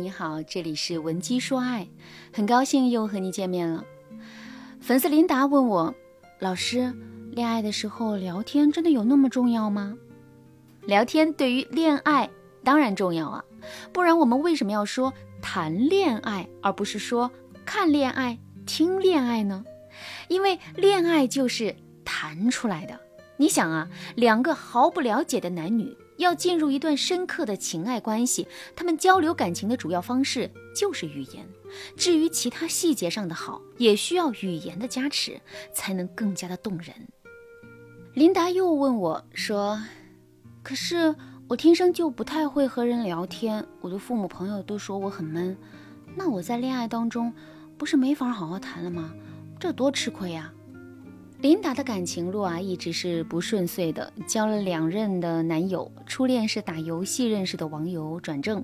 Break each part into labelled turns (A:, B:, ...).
A: 你好，这里是文姬说爱，很高兴又和你见面了。粉丝琳达问我，老师，恋爱的时候聊天真的有那么重要吗？聊天对于恋爱当然重要啊，不然我们为什么要说谈恋爱，而不是说看恋爱、听恋爱呢？因为恋爱就是谈出来的。你想啊，两个毫不了解的男女。要进入一段深刻的情爱关系，他们交流感情的主要方式就是语言。至于其他细节上的好，也需要语言的加持，才能更加的动人。琳达又问我说：“可是我天生就不太会和人聊天，我的父母朋友都说我很闷，那我在恋爱当中不是没法好好谈了吗？这多吃亏呀！”琳达的感情路啊，一直是不顺遂的，交了两任的男友，初恋是打游戏认识的网友转正，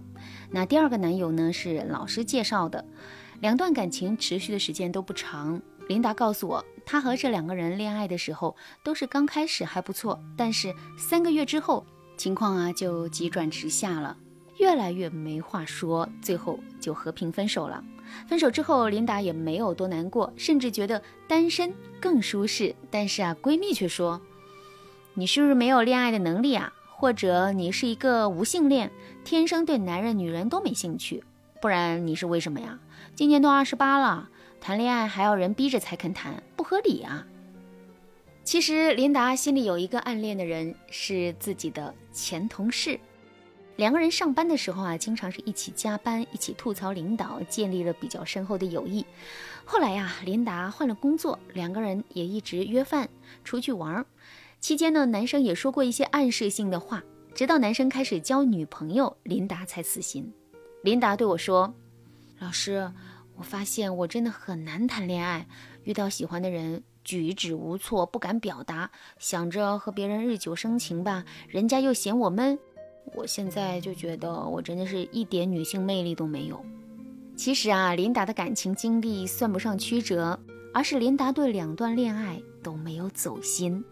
A: 那第二个男友呢是老师介绍的，两段感情持续的时间都不长。琳达告诉我，她和这两个人恋爱的时候都是刚开始还不错，但是三个月之后情况啊就急转直下了，越来越没话说，最后就和平分手了。分手之后，琳达也没有多难过，甚至觉得单身更舒适。但是啊，闺蜜却说：“你是不是没有恋爱的能力啊？或者你是一个无性恋，天生对男人、女人都没兴趣？不然你是为什么呀？今年都二十八了，谈恋爱还要人逼着才肯谈，不合理啊！”其实，琳达心里有一个暗恋的人，是自己的前同事。两个人上班的时候啊，经常是一起加班，一起吐槽领导，建立了比较深厚的友谊。后来呀，琳达换了工作，两个人也一直约饭出去玩儿。期间呢，男生也说过一些暗示性的话，直到男生开始交女朋友，琳达才死心。琳达对我说：“老师，我发现我真的很难谈恋爱，遇到喜欢的人举止无措，不敢表达，想着和别人日久生情吧，人家又嫌我闷。”我现在就觉得我真的是一点女性魅力都没有。其实啊，琳达的感情经历算不上曲折，而是琳达对两段恋爱都没有走心。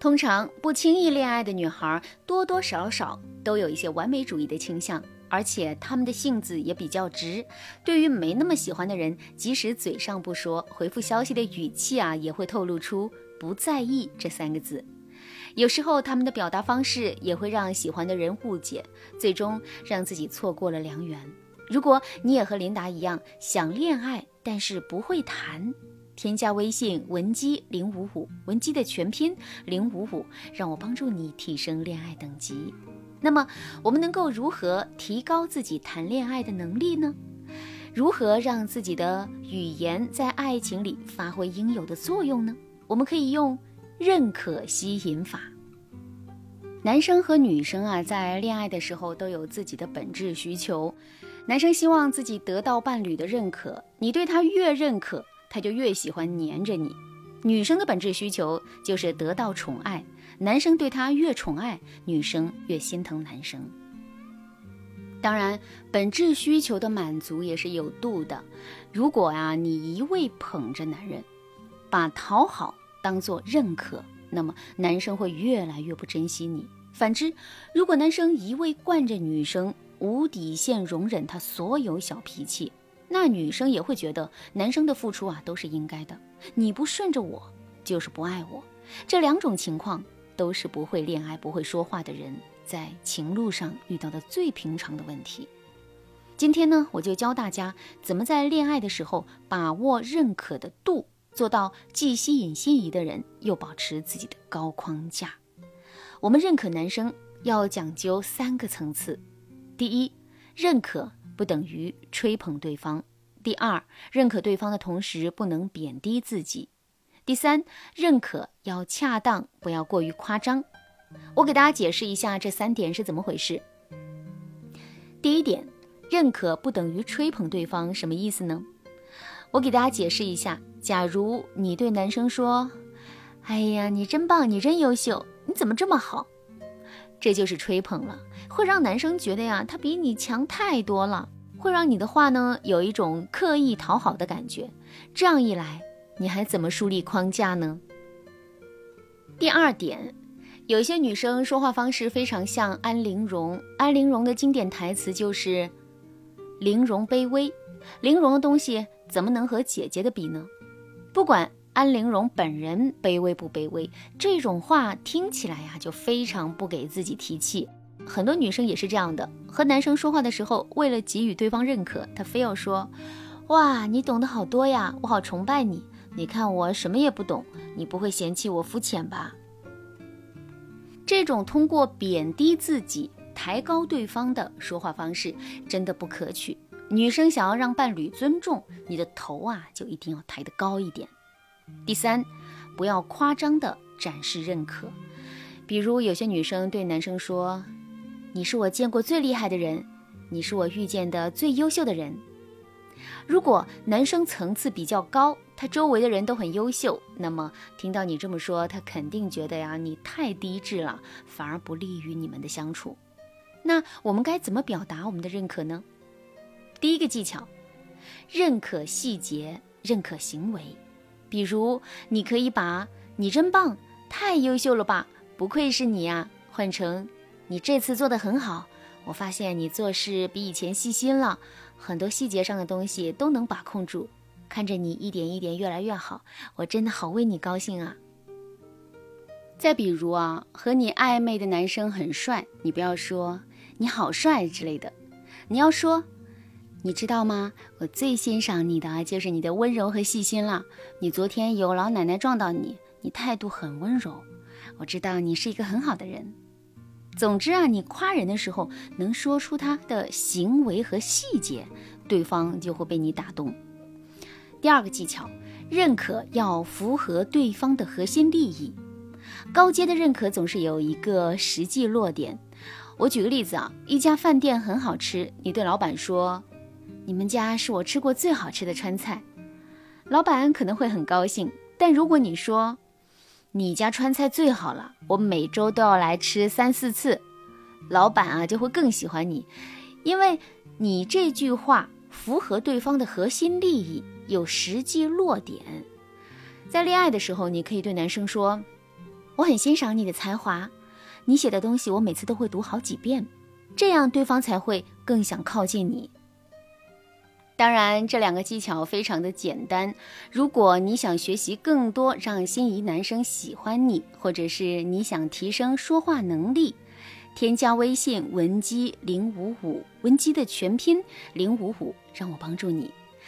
A: 通常不轻易恋爱的女孩，多多少少都有一些完美主义的倾向，而且她们的性子也比较直。对于没那么喜欢的人，即使嘴上不说，回复消息的语气啊，也会透露出不在意这三个字。有时候他们的表达方式也会让喜欢的人误解，最终让自己错过了良缘。如果你也和琳达一样想恋爱，但是不会谈，添加微信文姬零五五，文姬的全拼零五五，让我帮助你提升恋爱等级。那么我们能够如何提高自己谈恋爱的能力呢？如何让自己的语言在爱情里发挥应有的作用呢？我们可以用。认可吸引法。男生和女生啊，在恋爱的时候都有自己的本质需求。男生希望自己得到伴侣的认可，你对他越认可，他就越喜欢黏着你。女生的本质需求就是得到宠爱，男生对她越宠爱，女生越心疼男生。当然，本质需求的满足也是有度的。如果啊，你一味捧着男人，把讨好。当做认可，那么男生会越来越不珍惜你。反之，如果男生一味惯着女生，无底线容忍她所有小脾气，那女生也会觉得男生的付出啊都是应该的。你不顺着我，就是不爱我。这两种情况都是不会恋爱、不会说话的人在情路上遇到的最平常的问题。今天呢，我就教大家怎么在恋爱的时候把握认可的度。做到既吸引心仪的人，又保持自己的高框架。我们认可男生要讲究三个层次：第一，认可不等于吹捧对方；第二，认可对方的同时不能贬低自己；第三，认可要恰当，不要过于夸张。我给大家解释一下这三点是怎么回事。第一点，认可不等于吹捧对方，什么意思呢？我给大家解释一下。假如你对男生说：“哎呀，你真棒，你真优秀，你怎么这么好？”这就是吹捧了，会让男生觉得呀，他比你强太多了，会让你的话呢有一种刻意讨好的感觉。这样一来，你还怎么树立框架呢？第二点，有些女生说话方式非常像安陵容，安陵容的经典台词就是：“玲容卑微，玲容的东西怎么能和姐姐的比呢？不管安陵容本人卑微不卑微，这种话听起来呀就非常不给自己提气。很多女生也是这样的，和男生说话的时候，为了给予对方认可，她非要说：“哇，你懂得好多呀，我好崇拜你。你看我什么也不懂，你不会嫌弃我肤浅吧？”这种通过贬低自己、抬高对方的说话方式，真的不可取。女生想要让伴侣尊重你的头啊，就一定要抬得高一点。第三，不要夸张的展示认可，比如有些女生对男生说。你是我见过最厉害的人，你是我遇见的最优秀的人。如果男生层次比较高，他周围的人都很优秀，那么听到你这么说，他肯定觉得呀你太低质了，反而不利于你们的相处。那我们该怎么表达我们的认可呢？第一个技巧，认可细节，认可行为。比如，你可以把“你真棒，太优秀了吧，不愧是你呀”换成。你这次做的很好，我发现你做事比以前细心了，很多细节上的东西都能把控住。看着你一点一点越来越好，我真的好为你高兴啊！再比如啊，和你暧昧的男生很帅，你不要说你好帅之类的，你要说，你知道吗？我最欣赏你的就是你的温柔和细心了。你昨天有老奶奶撞到你，你态度很温柔，我知道你是一个很好的人。总之啊，你夸人的时候能说出他的行为和细节，对方就会被你打动。第二个技巧，认可要符合对方的核心利益。高阶的认可总是有一个实际落点。我举个例子啊，一家饭店很好吃，你对老板说：“你们家是我吃过最好吃的川菜。”老板可能会很高兴。但如果你说，你家川菜最好了，我每周都要来吃三四次，老板啊就会更喜欢你，因为你这句话符合对方的核心利益，有实际落点。在恋爱的时候，你可以对男生说：“我很欣赏你的才华，你写的东西我每次都会读好几遍，这样对方才会更想靠近你。”当然，这两个技巧非常的简单。如果你想学习更多，让心仪男生喜欢你，或者是你想提升说话能力，添加微信文姬零五五，文姬的全拼零五五，让我帮助你。